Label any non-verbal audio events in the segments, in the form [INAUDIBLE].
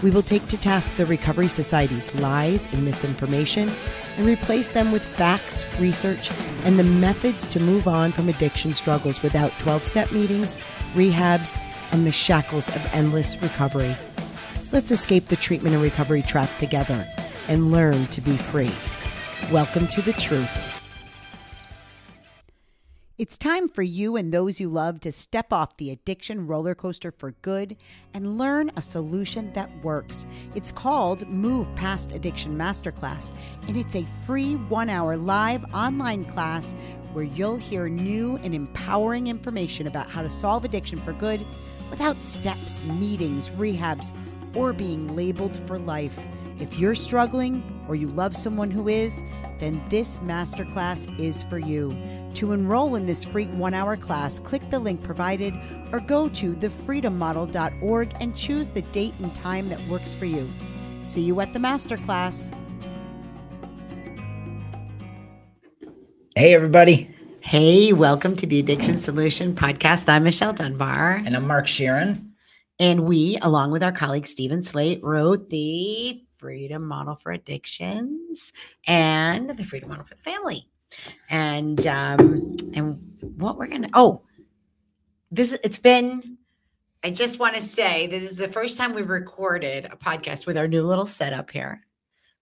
We will take to task the Recovery Society's lies and misinformation and replace them with facts, research, and the methods to move on from addiction struggles without 12 step meetings, rehabs, and the shackles of endless recovery. Let's escape the treatment and recovery trap together and learn to be free. Welcome to the truth. It's time for you and those you love to step off the addiction roller coaster for good and learn a solution that works. It's called Move Past Addiction Masterclass, and it's a free one hour live online class where you'll hear new and empowering information about how to solve addiction for good without steps, meetings, rehabs, or being labeled for life. If you're struggling or you love someone who is, then this masterclass is for you. To enroll in this free one hour class, click the link provided or go to thefreedommodel.org and choose the date and time that works for you. See you at the masterclass. Hey, everybody. Hey, welcome to the Addiction Solution Podcast. I'm Michelle Dunbar. And I'm Mark Scheeren. And we, along with our colleague Steven Slate, wrote the Freedom Model for Addictions and the Freedom Model for the Family and um and what we're gonna oh this it's been i just want to say this is the first time we've recorded a podcast with our new little setup here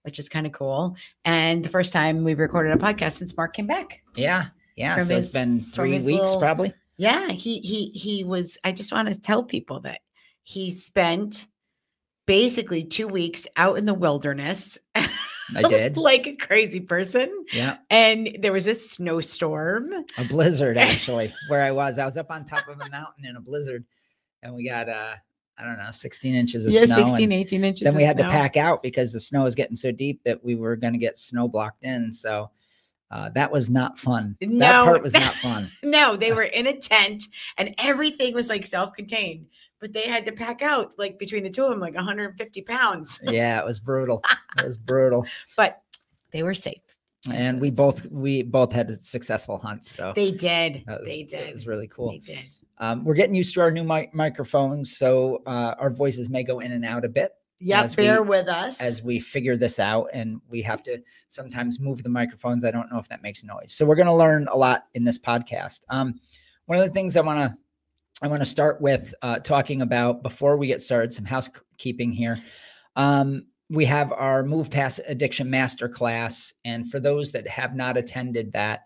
which is kind of cool. And the first time we've recorded a podcast since mark came back. Yeah yeah so his, it's been three weeks little, probably. Yeah he he he was i just want to tell people that he spent basically two weeks out in the wilderness [LAUGHS] I [LAUGHS] did. like a crazy person. Yeah. And there was a snowstorm. A blizzard, [LAUGHS] actually, where I was. I was up on top of a mountain in a blizzard. And we got uh I don't know, 16 inches of yeah, snow. 16, 18 inches. Then we had snow. to pack out because the snow was getting so deep that we were going to get snow blocked in. So uh, that was not fun. No, that part was not [LAUGHS] fun. no, they were in a tent and everything was like self contained but they had to pack out like between the two of them like 150 pounds. [LAUGHS] yeah, it was brutal. It was brutal. But they were safe. And we both we both had a successful hunts. So they did. Was, they did. It was really cool. They did. Um, we're getting used to our new mic- microphones, so uh, our voices may go in and out a bit. Yeah, bear we, with us as we figure this out, and we have to sometimes move the microphones. I don't know if that makes noise, so we're going to learn a lot in this podcast. Um, one of the things I want to I want to start with uh, talking about before we get started some housekeeping here. Um, we have our Move Past Addiction Masterclass, and for those that have not attended that,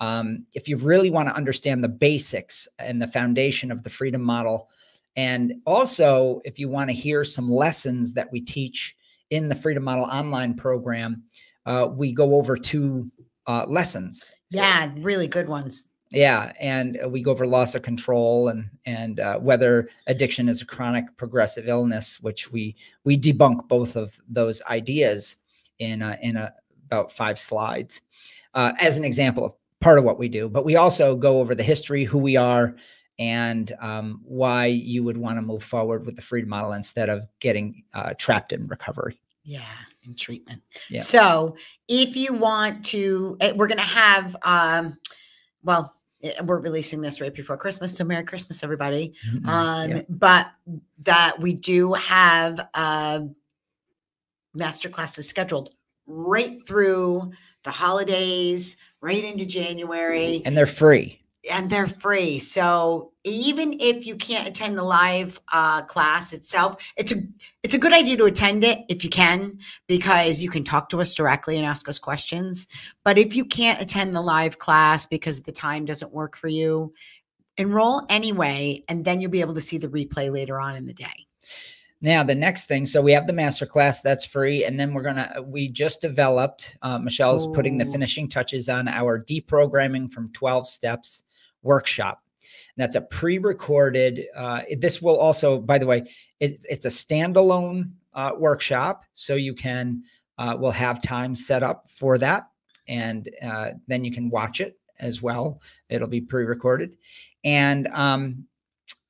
um, if you really want to understand the basics and the foundation of the Freedom Model, and also if you want to hear some lessons that we teach in the Freedom Model online program, uh, we go over two uh, lessons. Yeah, really good ones. Yeah, and uh, we go over loss of control and and uh, whether addiction is a chronic progressive illness, which we we debunk both of those ideas in a, in a, about five slides uh, as an example of part of what we do. But we also go over the history, who we are, and um, why you would want to move forward with the freedom model instead of getting uh, trapped in recovery. Yeah, in treatment. Yeah. So if you want to, eh, we're going to have. Um, well, we're releasing this right before Christmas. So Merry Christmas, everybody. Mm-hmm. Um, yeah. But that we do have uh, master classes scheduled right through the holidays, right into January. And they're free and they're free. So even if you can't attend the live uh, class itself, it's a it's a good idea to attend it if you can because you can talk to us directly and ask us questions. But if you can't attend the live class because the time doesn't work for you, enroll anyway, and then you'll be able to see the replay later on in the day. Now, the next thing, so we have the master class that's free, and then we're gonna. We just developed. Uh, Michelle's Ooh. putting the finishing touches on our deprogramming from twelve steps workshop. That's a pre-recorded. Uh, this will also, by the way, it, it's a standalone uh, workshop, so you can uh, will have time set up for that, and uh, then you can watch it as well. It'll be pre-recorded, and um,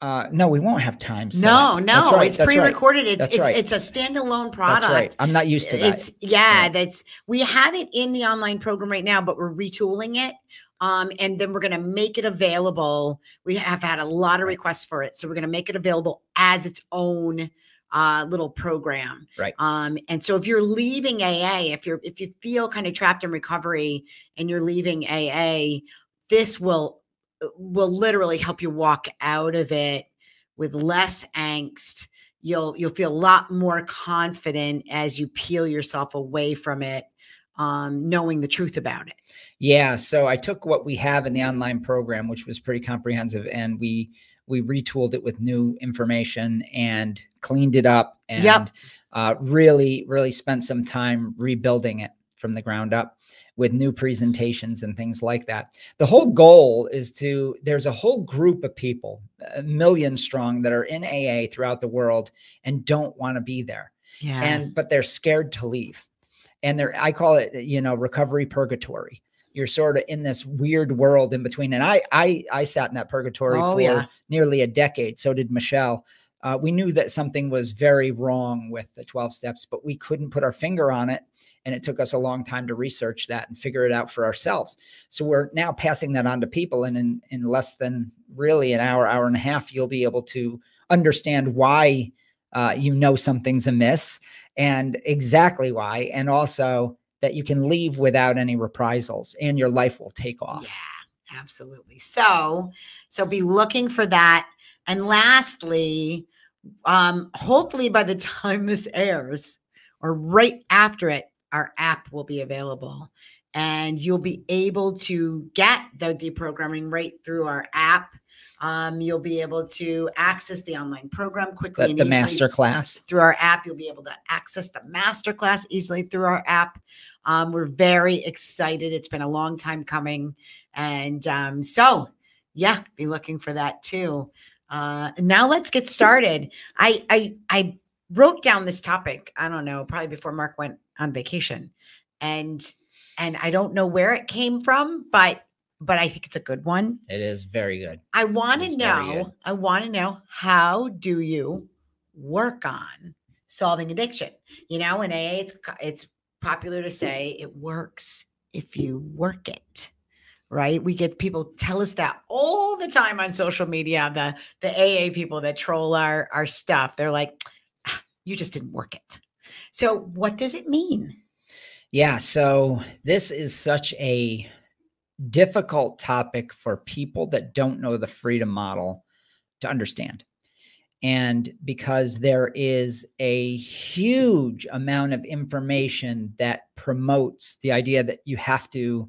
uh, no, we won't have time. set. No, no, right, it's pre-recorded. It's it's right. it's a standalone product. That's right. I'm not used to that. It's Yeah. that's we have it in the online program right now, but we're retooling it. Um, and then we're gonna make it available. We have had a lot of requests for it, so we're gonna make it available as its own uh little program. Right. Um, and so if you're leaving AA, if you're if you feel kind of trapped in recovery and you're leaving AA, this will will literally help you walk out of it with less angst you'll you'll feel a lot more confident as you peel yourself away from it um knowing the truth about it Yeah, so I took what we have in the online program, which was pretty comprehensive, and we we retooled it with new information and cleaned it up and Yep. uh, really really spent some time rebuilding it from the ground up with new presentations and things like that. The whole goal is to there's a whole group of people, a million strong that are in AA throughout the world and don't want to be there yeah and but they're scared to leave and they're i call it you know recovery purgatory. You're sort of in this weird world in between and i i i sat in that purgatory Oh, for yeah. nearly a decade so did michelle. Uh, we knew that something was very wrong with the 12 steps but we couldn't put our finger on it and it took us a long time to research that and figure it out for ourselves. So we're now passing that on to people and in in less than really an hour hour and a half you'll be able to understand why uh, you know something's amiss and exactly why, and also that you can leave without any reprisals and your life will take off. yeah absolutely so so be looking for that and lastly um hopefully by the time this airs or right after it our app will be available and you'll be able to get the deprogramming right through our app um, you'll be able to access the online program quickly The, and the master class. through our app. You'll be able to access the masterclass easily through our app. Um, we're very excited. It's been a long time coming. And um, so, yeah, be looking for that too. Uh, now let's get started. I, I I wrote down this topic. I don't know, probably before Mark went on vacation, and and I don't know where it came from, but but I think it's a good one. It is very good. I want to know. I want to know how do you work on solving addiction? You know, in AA, it's it's popular to say it works if you work it. Right? We get people tell us that all the time on social media. The the AA people that troll our our stuff, they're like, "Ah, you just didn't work it. So what does it mean? Yeah. So this is such a difficult topic for people that don't know the freedom model to understand. And because there is a huge amount of information that promotes the idea that you have to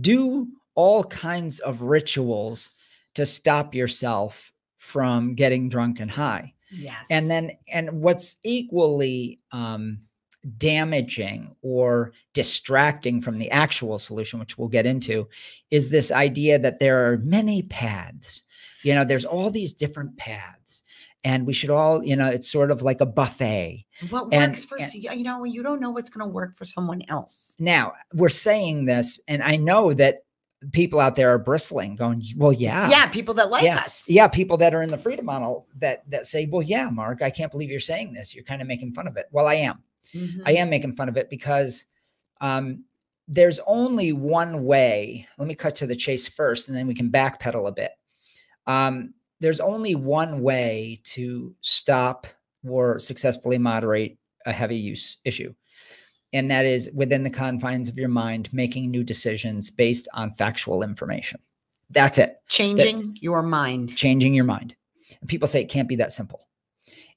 do all kinds of rituals to stop yourself from getting drunk and high Yes. and then and what's equally um damaging or distracting from the actual solution which we'll get into is this idea that there are many paths you know there's all these different paths and we should all you know it's sort of like a buffet what and- works for and- you you know, you don't know what's going to work for someone else. now we're saying this and i know that people out there are bristling going well yeah Yeah, people that like yeah, us. yeah, people that are in the freedom model that that say, "Well, yeah, Mark, I can't believe you're saying this. You're kind of making fun of it." Well, I am. Mhm. I am making fun of it because um, there's only one way. Let me cut to the chase first, and then we can backpedal a bit. Um, there's only one way to stop or successfully moderate a heavy use issue, and that is within the confines of your mind, making new decisions based on factual information. That's it Changing your mind. changing your mind. And people say it can't be that simple.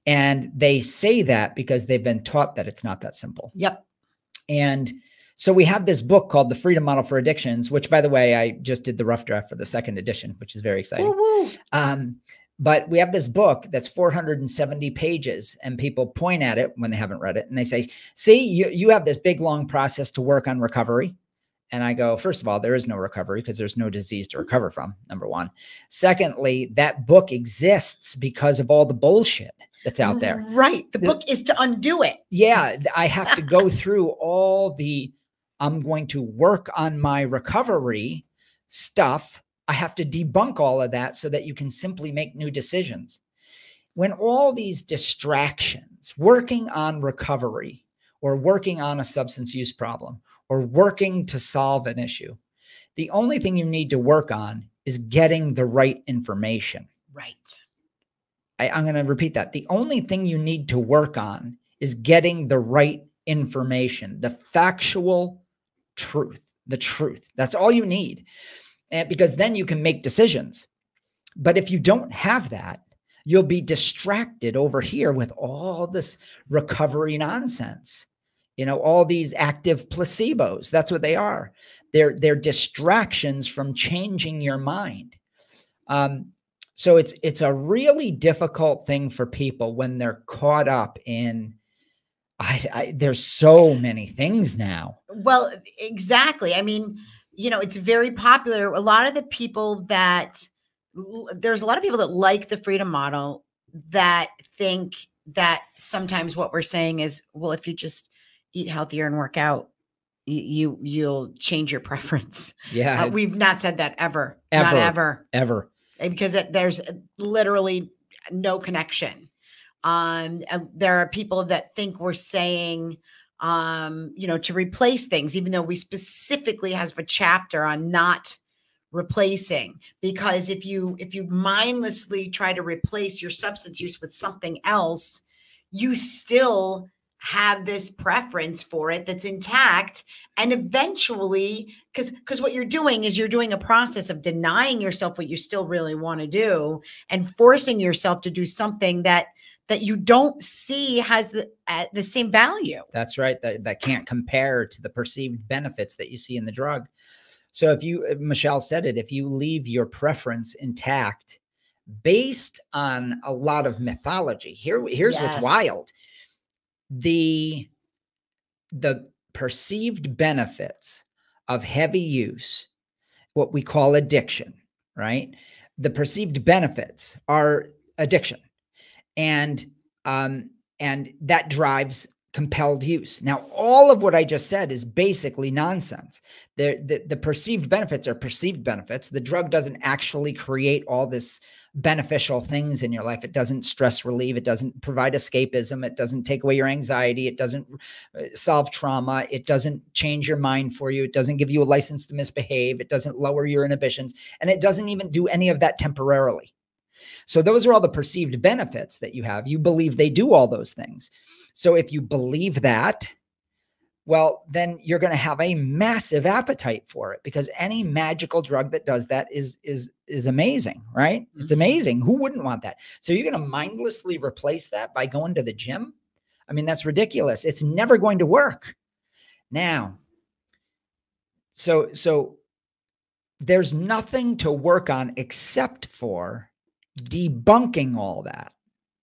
And they say that because they've been taught that it's not that simple. Yep. And so we have this book called The Freedom Model for Addictions, which, by the way, I just did the rough draft for the second edition, which is very exciting. Um, but we have this book that's 470 pages, and people point at it when they haven't read it and they say, See, you, you have this big, long process to work on recovery. And I go, First of all, there is no recovery because there's no disease to recover from, number one. Secondly, that book exists because of all the bullshit that's out there. Right. The The- book is to undo it. Yeah, I have to go [LAUGHS] through all the, I'm going to work on my recovery stuff. I have to debunk all of that so that you can simply make new decisions. When all these distractions, working on recovery or working on a substance use problem or working to solve an issue, the only thing you need to work on is getting the right information. Right. I, I'm going to repeat that. The only thing you need to work on is getting the right information, the factual truth, the truth. That's all you need. And because then you can make decisions. But if you don't have that, you'll be distracted over here with all this recovery nonsense. You know, all these active placebos. That's what they are. They're they're distractions from changing your mind. Um, so it's it's a really difficult thing for people when they're caught up in I, I, there's so many things now. Well, exactly. I mean, you know, it's very popular. A lot of the people that there's a lot of people that like the freedom model that think that sometimes what we're saying is, well, if you just eat healthier and work out, you, you will change your [LAUGHS] preference. Yeah, uh, we've not said that ever, ever, not ever, ever, because it, there's literally no connection. Um, there are people that think we're saying, um, you know, to replace things, even though we specifically have a chapter on not replacing. Because if you if you mindlessly try to replace your substance use with something else you still have this preference for it that's intact. And eventually because because what you're doing is you're doing a process of denying yourself what you still really want to do and forcing yourself to do something that that you don't see has the, uh, the same value. That's right. That, that can't compare to the perceived benefits that you see in the drug. So if you, Michelle said it, if you leave your preference intact based on a lot of mythology, here, here's yes. what's wild. The, the perceived benefits of heavy use, what we call addiction, right? The perceived benefits are addiction and um, and that drives compelled use. Now, all of what I just said is basically nonsense. The, the, the perceived benefits are perceived benefits. The drug doesn't actually create all this beneficial things in your life. It doesn't stress relieve. It doesn't provide escapism. It doesn't take away your anxiety. It doesn't uh, solve trauma. It doesn't change your mind for you. It doesn't give you a license to misbehave. It doesn't lower your inhibitions. And it doesn't even do any of that temporarily. So those are all the perceived benefits that you have. You believe they do all those things. So if you believe that, well, then you're going to have a massive appetite for it because any magical drug that does that is is is amazing, right? Mm-hmm. It's amazing. Who wouldn't want that? So you're going to mindlessly replace that by going to the gym? I mean, that's ridiculous. It's never going to work. Now, so so there's nothing to work on except for debunking all that.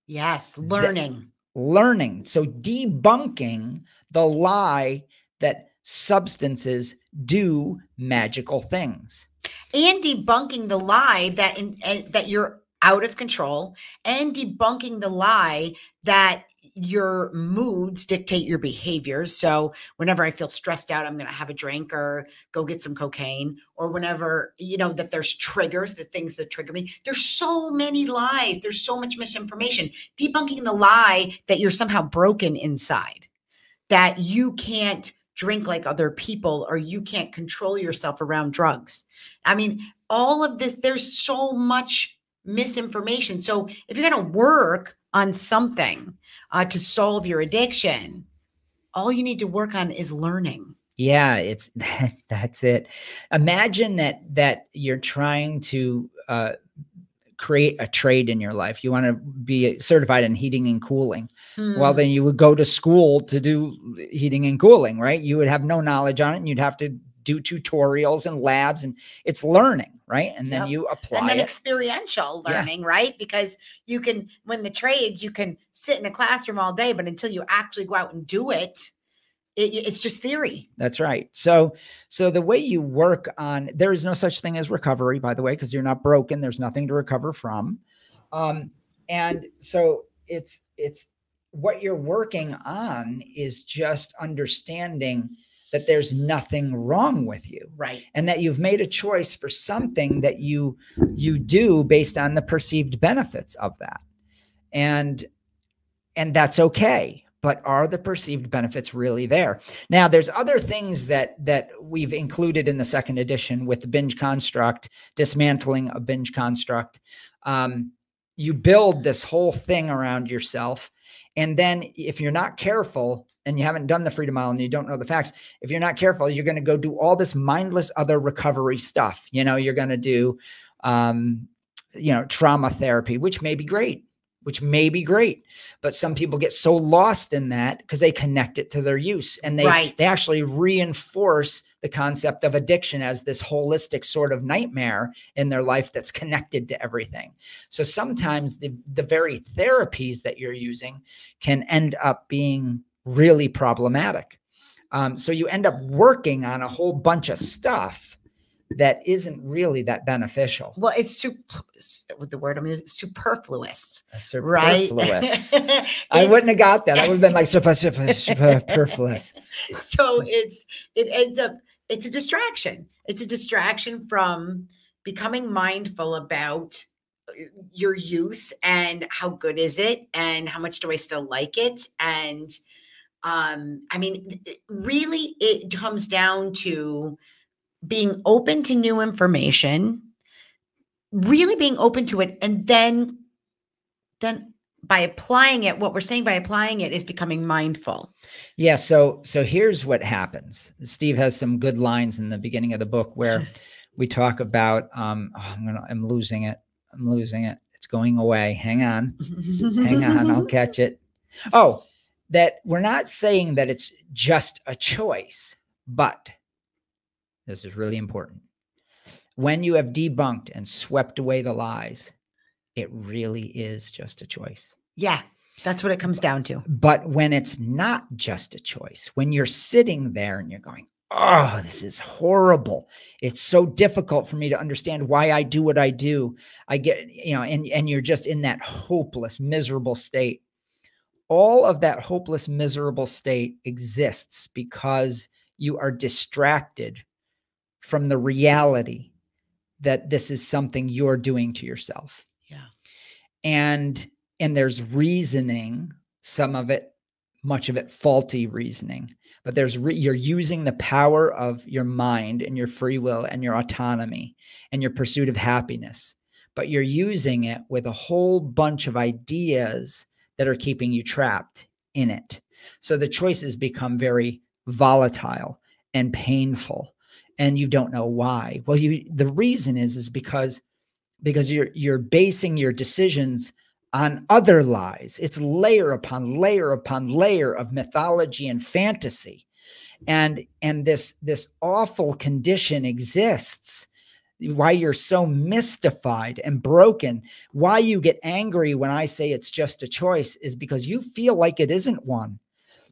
Yes, learning. The, learning. So debunking the lie that substances do magical things. And debunking the lie that in, that you're out of control and debunking the lie that your moods dictate your behaviors. So whenever I feel stressed out, I'm going to have a drink or go get some cocaine or whenever, you know, that there's triggers, the things that trigger me. There's so many lies. There's so much misinformation. Debunking the lie that you're somehow broken inside, that you can't drink like other people or you can't control yourself around drugs. I mean, all of this, there's so much misinformation. So if you're going to work on something uh, to solve your addiction, all you need to work on is learning. Yeah, it's [LAUGHS] that's it. Imagine that that you're trying to uh, create a trade in your life. You want to be certified in heating and cooling. Hmm. Well, then you would go to school to do heating and cooling, right? You would have no knowledge on it, and you'd have to do tutorials and labs, and it's learning right? And then yep. you apply and then it. experiential learning, yeah. right? Because you can when the trades, you can sit in a classroom all day, but until you actually go out and do it, it, it's just theory. That's right. So, so the way you work on there is no such thing as recovery, by the way, because you're not broken. There's nothing to recover from, um, and so it's it's what you're working on is just understanding that there's nothing wrong with you. Right. and that you've made a choice for something that you you do based on the perceived benefits of that. And and that's okay but are the perceived benefits really there? Now there's other things that that we've included in the second edition with the binge construct dismantling a binge construct. Um, you build this whole thing around yourself. And then if you're not careful and you haven't done the freedom model and you don't know the facts if you're not careful you're going to go do all this mindless other recovery stuff you know you're going to do um, you know trauma therapy which may be great which may be great but some people get so lost in that because they connect it to their use and they Right. they actually reinforce the concept of addiction as this holistic sort of nightmare in their life that's connected to everything so sometimes the the very therapies that you're using can end up being really problematic um, so you end up working on a whole bunch of stuff that isn't really that beneficial Well, it's sup- with the word I'm using, superfluous, right? superfluous [LAUGHS] I wouldn't have got that. I would have been like super, super, [LAUGHS] superfluous. so it's it ends up it's a distraction it's a distraction from becoming mindful about uh, your use and how good is it and how much do i still like it and um i mean really it comes down to being open to new information really being open to it and then then by applying it what we're saying by applying it is becoming mindful Yeah. So, so here's what happens. Steve has some good lines in the beginning of the book where [LAUGHS] we talk about. Um, oh, I'm gonna. I'm losing it. I'm losing it. It's going away. Hang on. Hang on. I'll [LAUGHS] catch it. Oh, that we're not saying that it's just a choice, but this is really important. When you have debunked and swept away the lies, it really is just a choice. Yeah, that's what it comes down to. But when it's not just a choice, when you're sitting there and you're going, oh, this is horrible. It's so difficult for me to understand why I do what I do. I get, you know, and, and you're just in that hopeless, miserable state. All of that hopeless, miserable state exists because you are distracted from the reality that this is something you're doing to yourself Yeah. and and there's reasoning some of it much of it faulty reasoning but there's re- you're using the power of your mind and your free will and your autonomy and your pursuit of happiness but you're using it with a whole bunch of ideas that are keeping you trapped in it. So the choices become very volatile and painful and you don't know why. Well you the reason is is because because you're you're basing your decisions on other lies. It's layer upon layer upon layer of mythology and fantasy. And and this this awful condition exists why you're so mystified and broken why you get angry when i say it's just a choice is because you feel like it isn't one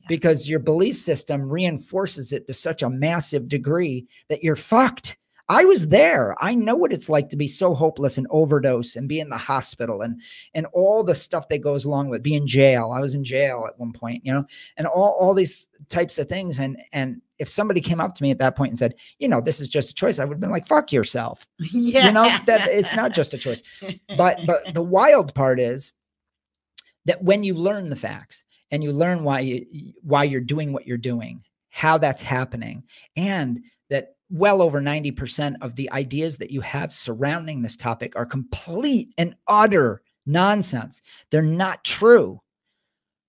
Yeah. because your belief system reinforces it to such a massive degree that you're fucked I was there. I know what it's like to be so hopeless and overdose and be in the hospital and and all the stuff that goes along with being in jail. I was in jail at one point, you know, and all all these types of things. And and if somebody came up to me at that point and said, you know, this is just a choice, I would have been like, fuck yourself. [LAUGHS] yeah. You know, that it's not just a choice. But [LAUGHS] but the wild part is that when you learn the facts and you learn why you why you're doing what you're doing, how that's happening, and well over 90% of the ideas that you have surrounding this topic are complete and utter nonsense. They're not true.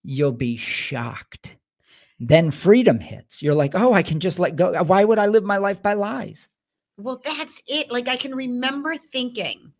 You'll be shocked. Then freedom hits. You're like, oh, I can just let go. Why would I live my life by lies? Well, that's it. Like I can remember thinking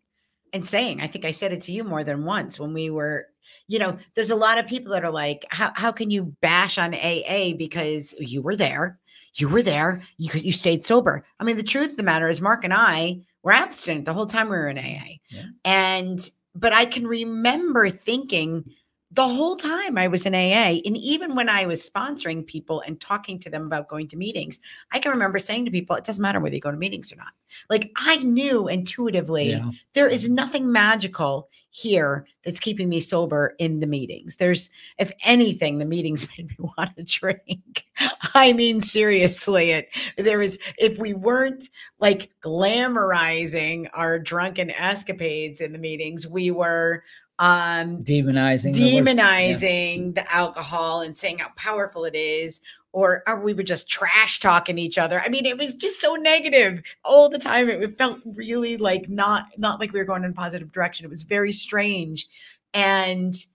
and saying, I think I said it to you more than once when we were, you know, there's a lot of people that are like, how, how can you bash on AA because you were there? You were there. You you stayed sober. I mean, the truth of the matter is Mark and I were abstinent the whole time we were in AA. Yeah. And but I can remember thinking the whole time I was in AA, and even when I was sponsoring people and talking to them about going to meetings, I can remember saying to people, it doesn't matter whether you go to meetings or not. Like I knew intuitively Yeah. there is nothing magical here that's keeping me sober in the meetings. There's, if anything, the meetings [LAUGHS] made me want to drink. I mean, seriously, it there was if we weren't like glamorizing our drunken escapades in the meetings, we were um demonizing the yeah. demonizing the alcohol and saying how powerful it is or, or we were just trash talking each other i mean it was just so negative all the time it, it felt really like not not like we were going in a positive direction it was very strange and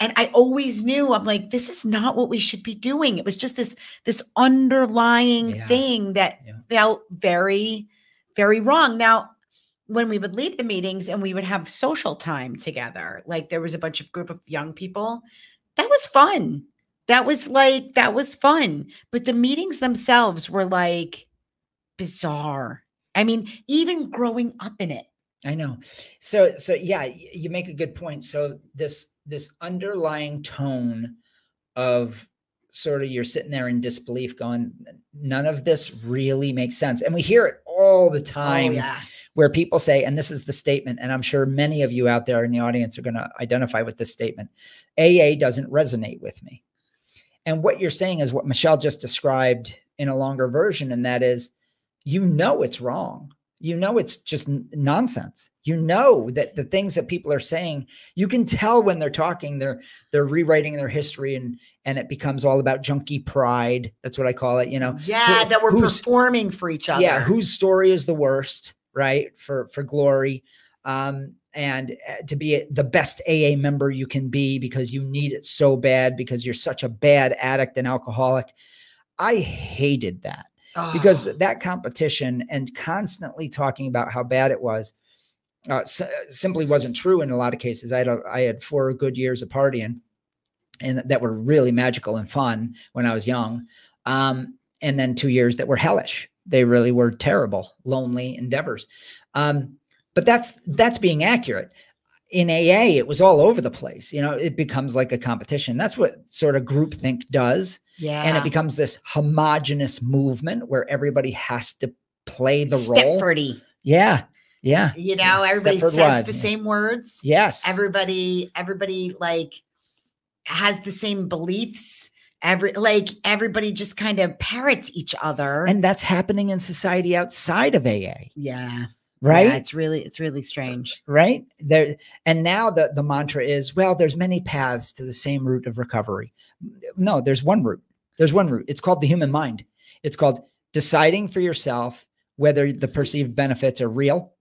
and i always knew i'm like this is not what we should be doing it was just this this underlying Yeah. thing that Yeah. felt very very wrong now when we would leave the meetings and we would have social time together like there was a bunch of group of young people that was fun that was like that was fun but the meetings themselves were like bizarre i mean even growing up in it I know. So so yeah, you make a good point. So this this underlying tone of sort of you're sitting there in disbelief going none of this really makes sense. And we hear it all the oh, time oh yeah where people say and this is the statement and I'm sure many of you out there in the audience are going to identify with this statement. AA doesn't resonate with me. And what you're saying is what Michelle just described in a longer version and that is you know it's wrong. You know it's just n- nonsense. You know that the things that people are saying you can tell when they're talking they're they're rewriting their history and and it becomes all about junky pride. That's what i call it you know. Yeah who- that we're performing for each other. yeah whose story is the worst right for for glory um and uh, to be the best aa member you can be because you need it so bad because you're such a bad addict and alcoholic i hated that because Oh, that competition and constantly talking about how bad it was uh, s- simply wasn't true in a lot of cases. I had a, I had four good years of partying, and that were really magical and fun when I was young, um, and then two years that were hellish. They really were terrible, lonely endeavors. Um, but that's that's being accurate. In AA, it was all over the place. You know, it becomes like a competition. That's what sort of groupthink does yeah and it becomes this homogenous movement where everybody has to play the role. Stepfordy. Yeah, yeah, you know everybody Stepford says Wives, the yeah. same words yes. everybody everybody like has the same beliefs every like everybody just kind of parrots each other. And that's happening in society outside of AA, yeah. Right? yeah, it's really it's really strange. Right? There and now the the mantra is well there's many paths to the same route of recovery. No there's one route. There's one route. It's called the human mind. It's called deciding for yourself whether the perceived benefits are real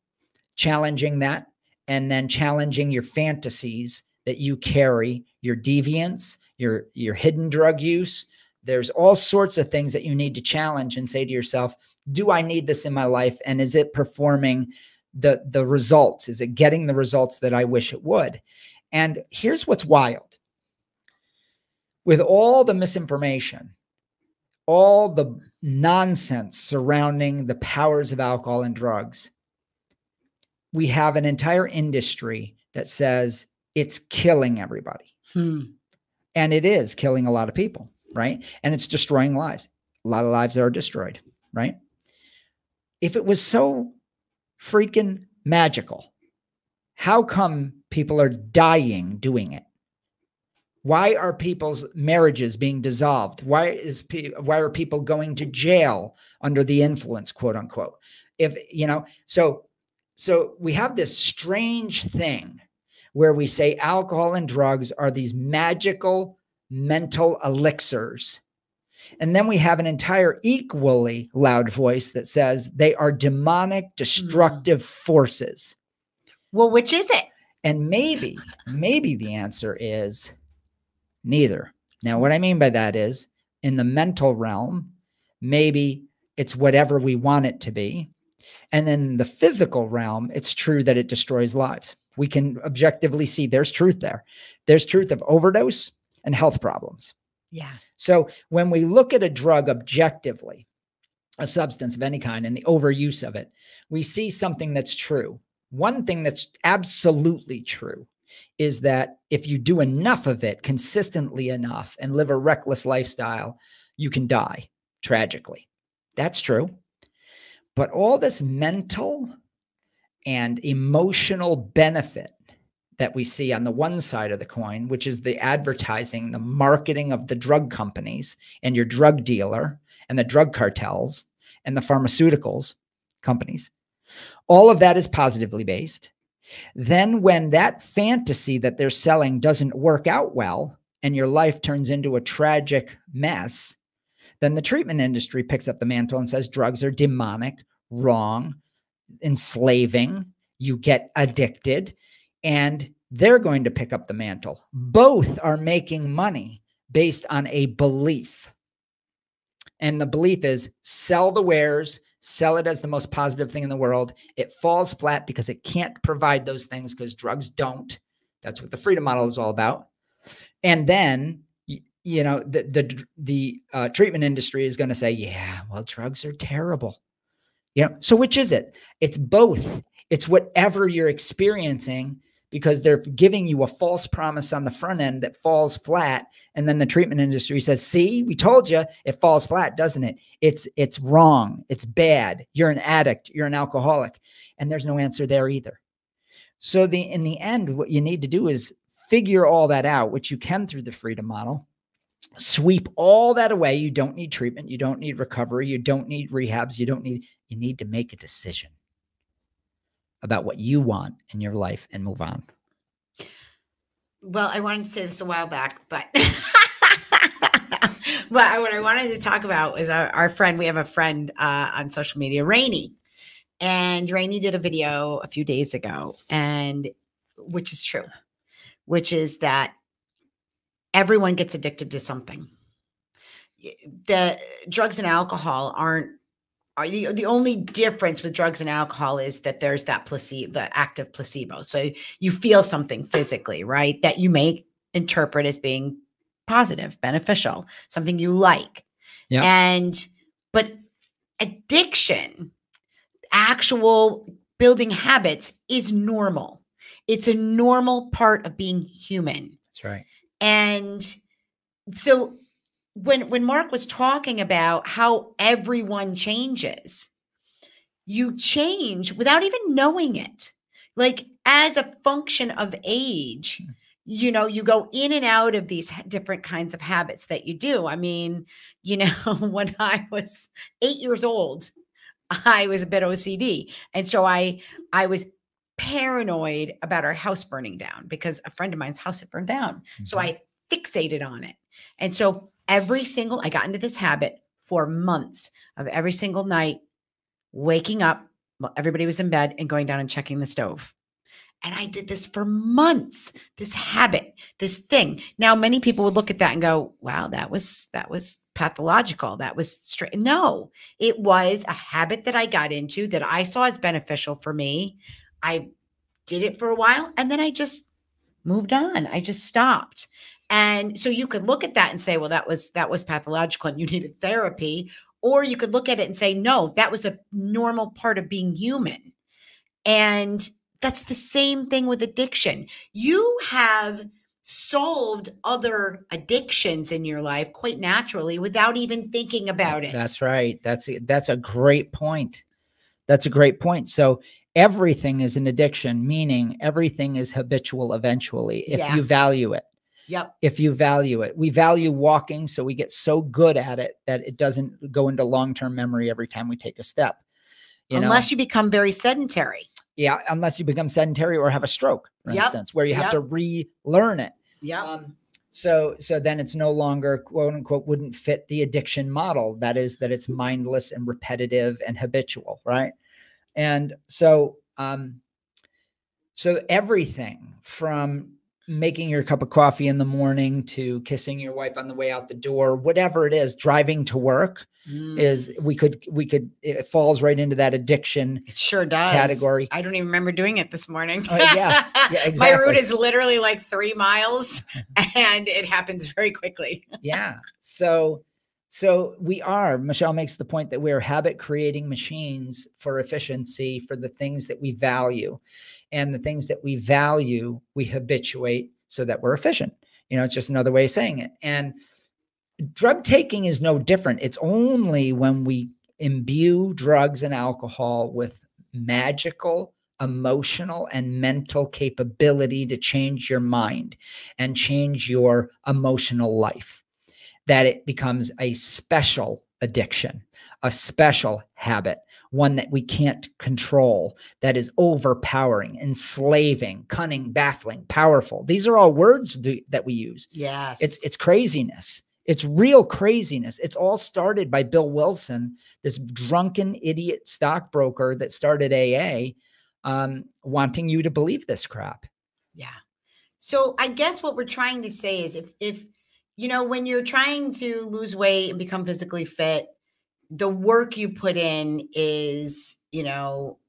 challenging that and then challenging your fantasies that you carry your deviance your your hidden drug use. There's all sorts of things that you need to challenge and say to yourself do i need this in my life? And is it performing the the results? Is it getting the results that i wish it would? And here's what's wild. With all the misinformation all the nonsense surrounding the powers of alcohol and drugs we have an entire industry that says it's killing everybody. Hmm. And it is killing a lot of people right? And it's destroying lives. A lot of lives are destroyed right? If it was so freaking magical how come people are dying doing it? Why are people's marriages being dissolved? Why is pe- why are people going to jail under the influence quote unquote? If you know so so we have this strange thing where we say alcohol and drugs are these magical mental elixirs. And then we have an entire equally loud voice that says they are demonic, hmm. destructive forces. well which is it And maybe, maybe the answer is neither. Now, what I mean by that is in the mental realm, maybe it's whatever we want it to be. And then in the physical realm, it's true that it destroys lives. We can objectively see there's truth there. There's truth of overdose and health problems. yeah So when we look at a drug objectively, a substance of any kind, and the overuse of it, we see something that's true. One thing that's absolutely true is that if you do enough of it consistently enough and live a reckless lifestyle, you can die tragically. That's true. But all this mental and emotional benefit that we see on the one side of the coin, which is the advertising, the marketing of the drug companies and your drug dealer and the drug cartels and the pharmaceuticals companies. All of that is positively based. Then, when that fantasy that they're selling doesn't work out well and your life turns into a tragic mess, then the treatment industry picks up the mantle and says drugs are demonic, wrong, enslaving. You get addicted, and they're going to pick up the mantle. Both are making money based on a belief. And the belief is sell the wares, sell it as the most positive thing in the world. It falls flat because it can't provide those things because drugs don't. That's what the freedom model is all about. And then you know the the the uh, treatment industry is going to say, yeah, well, drugs are terrible. Yeah. So which is it? It's both. It's whatever you're experiencing because they're giving you a false promise on the front end that falls flat and then the treatment industry says see we told you it falls flat doesn't it? It's it's wrong. It's bad. You're an addict. You're an alcoholic. And there's no answer there either. So the in the end what you need to do is figure all that out which you can through the freedom model. Sweep all that away. You don't need treatment. You don't need recovery. You don't need rehabs. You don't need you need to make a decision about what you want in your life and move on. Well, I wanted to say this a while back, but [LAUGHS] but what I wanted to talk about was our, our friend. We have a friend uh, on social media, Rainy, and Rainy did a video a few days ago, and which is true, which is that everyone gets addicted to something. The drugs and alcohol aren't are the, the only difference with drugs and alcohol is that there's that placebo, the active placebo. So you feel something physically, right? That you may interpret as being positive, beneficial, something you like. Yeah. And, but addiction, actual building habits is normal. It's a normal part of being human. That's right. And so when when Mark was talking about how everyone changes, you change without even knowing it. Like as a function of age, hmm. you know, you go in and out of these different kinds of habits that you do. I mean, you know, [LAUGHS] when I was 8 years old, I was a bit OCD. And so I I was paranoid about our house burning down because a friend of mine's house had burned down. Mm-hmm. So I fixated on it. And so every single, I got into this habit for months of every single night waking up well, everybody was in bed and going down and checking the stove. And I did this for months, this habit, this thing. Now, many people would look at that and go, wow, that was, that was pathological. That was straight. No, it was a habit that I got into that I saw as beneficial for me. I did it for a while and then I just moved on. I just stopped. And so you could look at that and say, well, that was that was pathological and you needed therapy. Or you could look at it and say, no, that was a normal part of being human. And that's the same thing with addiction. You have solved other addictions in your life quite naturally without even thinking about it. That's right. That's a, that's a great point. That's a great point. So everything is an addiction, meaning everything is habitual eventually if yeah. you value it. Yep. If you value it, we value walking, so we get so good at it that it doesn't go into long term memory every time we take a step. You unless know? you become very sedentary. Yeah, unless you become sedentary or have a stroke, for yep. instance, where you have yep. to relearn it. Yeah. Um, so so then it's no longer quote unquote wouldn't fit the addiction model. That is that it's mindless and repetitive and habitual, right? And so um so everything from making your cup of coffee in the morning to kissing your wife on the way out the door whatever it is driving to work mm. is we could we could it falls right into that addiction it sure does. category. I don't even remember doing it this morning. Uh, yeah, yeah [LAUGHS] exactly. my route is literally like three miles [LAUGHS] and it happens very quickly. Yeah. So so we are michelle makes the point that we're habit creating machines for efficiency for the things that we value and the things that we value, we habituate so that we're efficient. You know, it's just another way of saying it. And drug taking is no different. It's only when we imbue drugs and alcohol with magical emotional and mental capability to change your mind and change your emotional life, that it becomes a special addiction, a special habit, one that we can't control, that is overpowering, enslaving, cunning, baffling, powerful. These are all words that we use. Yes. It's it's craziness. It's real craziness. It's all started by Bill Wilson, this drunken idiot stockbroker that started AA, um, wanting you to believe this crap. Yeah. So I guess what we're trying to say is if if you know when you're trying to lose weight and become physically fit, the work you put in is, you know,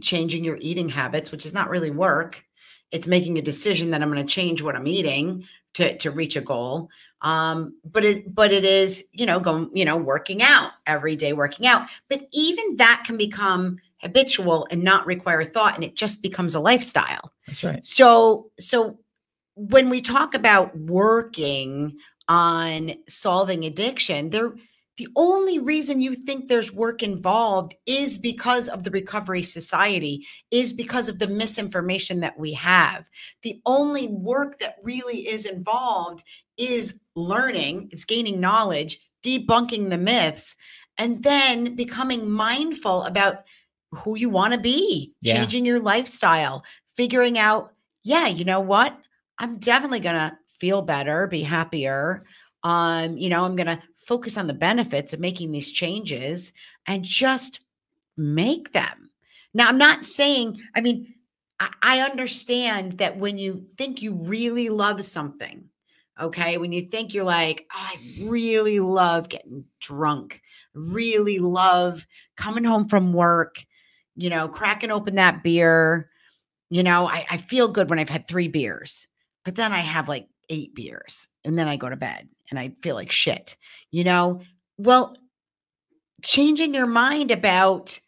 changing your eating habits, which is not really work. It's making a decision that I'm going to change what I'm eating to to reach a goal. Um, but it but it is, you know, going, you know, working out every day, working out. But even that can become habitual and not require thought, and it just becomes a lifestyle. That's right. So so when we talk about working on solving addiction, there the only reason you think there's work involved is because of the recovery society, is because of the misinformation that we have. The only work that really is involved is learning, it's gaining knowledge, debunking the myths, and then becoming mindful about who you want to be, yeah. changing your lifestyle, figuring out, yeah, you know what? I'm definitely going to feel better, be happier. Um, you know, I'm going to focus on the benefits of making these changes and just make them. Now, I'm not saying, I mean, I, I understand that when you think you really love something, okay, when you think you're like, oh, I really love getting drunk, really love coming home from work, you know, cracking open that beer. You know, I, I feel good when I've had three beers, but then I have like eight beers and then I go to bed and I feel like shit, you know? Well, changing your mind about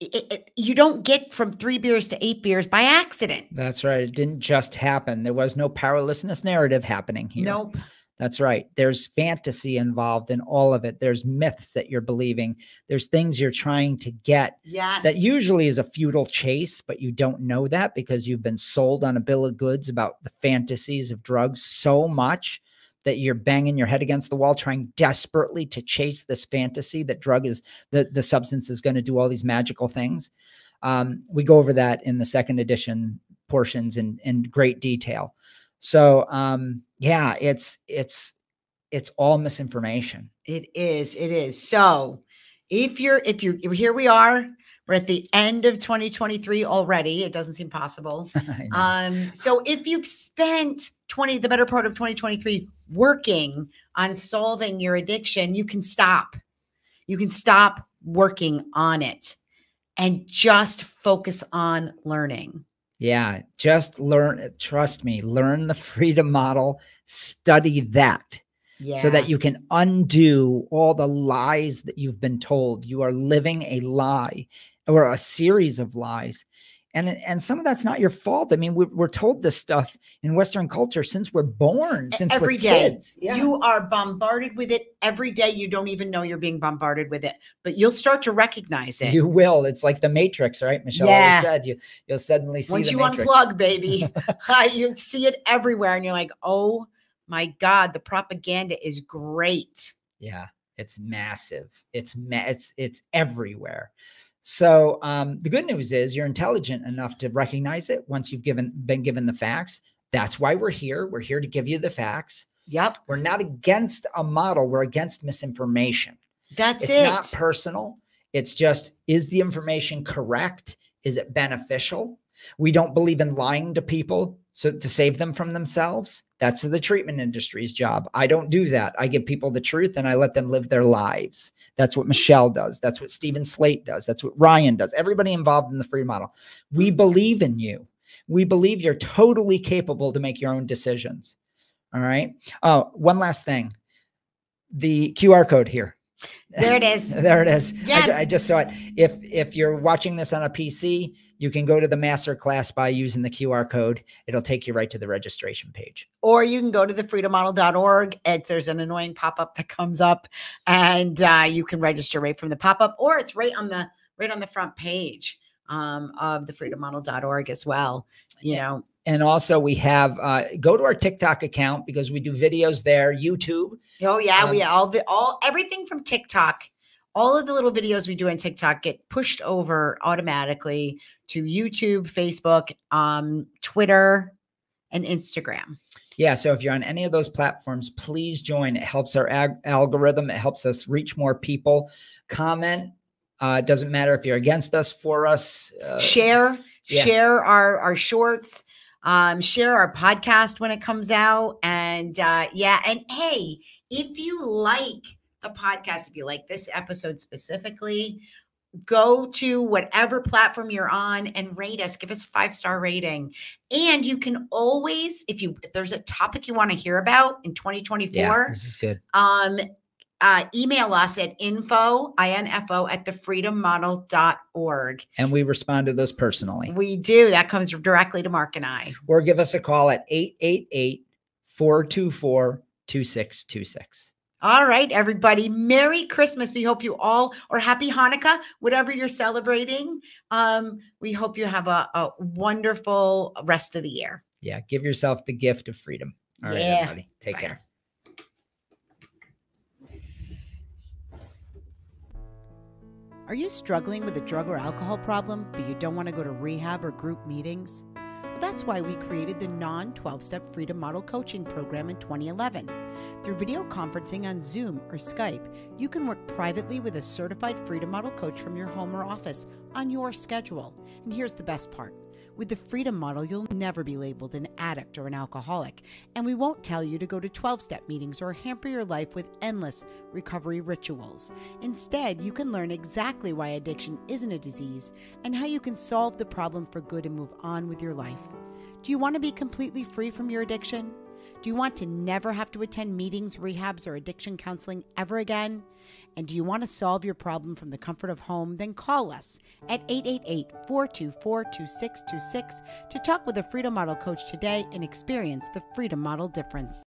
it, it, you don't get from three beers to eight beers by accident. That's right. It didn't just happen. There was no powerlessness narrative happening here. Nope. That's right. There's fantasy involved in all of it. There's myths that you're believing. There's things you're trying to get. Yes. That usually is a futile chase, but you don't know that because you've been sold on a bill of goods about the fantasies of drugs so much that you're banging your head against the wall trying desperately to chase this fantasy that drug is the the substance is going to do all these magical things. Um, we go over that in the second edition portions in in great detail. So um, yeah, it's it's it's all misinformation. It is. It is. So if you're if you're here we are we're at the end of 2023 already it doesn't seem possible [LAUGHS] um so if you've spent 20 the better part of 2023 working on solving your addiction you can stop you can stop working on it and just focus on learning yeah, just learn, trust me, learn the [LAUGHS] freedom model, study that. Yeah. So that you can undo all the lies that you've been told. You are living a lie or a series of lies and and some of that's not your fault. I mean, we're, we're told this stuff in Western culture since we're born, since every we're day. kids. Yeah. You are bombarded with it every day. You don't even know you're being bombarded with it, but you'll start to recognize it. You will. It's like the Matrix, right? Michelle yeah. said you you'll suddenly see it. once you Matrix. unplug, baby, [LAUGHS] [LAUGHS] you see it everywhere, and you're like, oh my god, the propaganda is great. Yeah, it's massive. It's ma- it's it's everywhere. So um, the good news is you're intelligent enough to recognize it once you've given been given the facts. That's why we're here. We're here to give you the facts. Yep. We're not against a model. We're against misinformation. That's it's it. It's not personal. It's just is the information correct? Is it beneficial? We don't believe in lying to people so to save them from themselves. That's the treatment industry's job. I don't do that. I give people the truth and I let them live their lives. That's what Michelle does. That's what Steven Slate does. That's what Ryan does. Everybody involved in the free model. We believe in you. We believe you're totally capable to make your own decisions. All right. Oh, one last thing. The QR code here. There it is. [LAUGHS] there it is. Yeah. I, I, just saw it. If if you're watching this on a PC, you can go to the master class by using the QR code. It'll take you right to the registration page. Or you can go to the freedommodel.org. And there's an annoying pop-up that comes up and uh, you can register right from the pop-up or it's right on the right on the front page. um, of the freedommodel.org as well. You know, And also, we have uh, go to our TikTok account because we do videos there, YouTube. oh yeah, we Um, all the all everything from TikTok. All of the little videos we do on TikTok get pushed over automatically to YouTube, Facebook, um, Twitter, and Instagram. Yeah. So if you're on any of those platforms, please join. It helps our ag- algorithm, it helps us reach more people. Comment. Uh, it doesn't matter if you're against us, for us. Uh, share yeah. share our our shorts um share our podcast when it comes out. And uh yeah and hey if you like the podcast if you like this episode specifically go to whatever platform you're on and rate us. Give us a five star rating. And you can always if you if there's a topic you want to hear about in 2024 Yeah, this is good. um uh, email us at info info at thefreedommodel.org And we respond to those personally. we do. That comes directly to Mark and I. Or give us a call at 888 424 2626. All right, everybody. Merry Christmas. We hope you all, or happy Hanukkah, whatever you're celebrating. Um, we hope you have a, a wonderful rest of the year. Yeah. Give yourself the gift of freedom. All right, Yeah. everybody. Take Bye. care. Are you struggling with a drug or alcohol problem, but you don't want to go to rehab or group meetings? Well, that's why we created the non 12 step Freedom Model Coaching Program in 2011. Through video conferencing on Zoom or Skype, you can work privately with a certified Freedom Model coach from your home or office on your schedule. And here's the best part with the Freedom Model, you'll never be labeled an addict or an alcoholic, and we won't tell you to go to 12 step meetings or hamper your life with endless recovery rituals. Instead, you can learn exactly why addiction isn't a disease and how you can solve the problem for good and move on with your life. Do you want to be completely free from your addiction? Do you want to never have to attend meetings, rehabs, or addiction counseling ever again? And do you want to solve your problem from the comfort of home? Then call us at 888 424 2626 to talk with a Freedom Model coach today and experience the Freedom Model difference.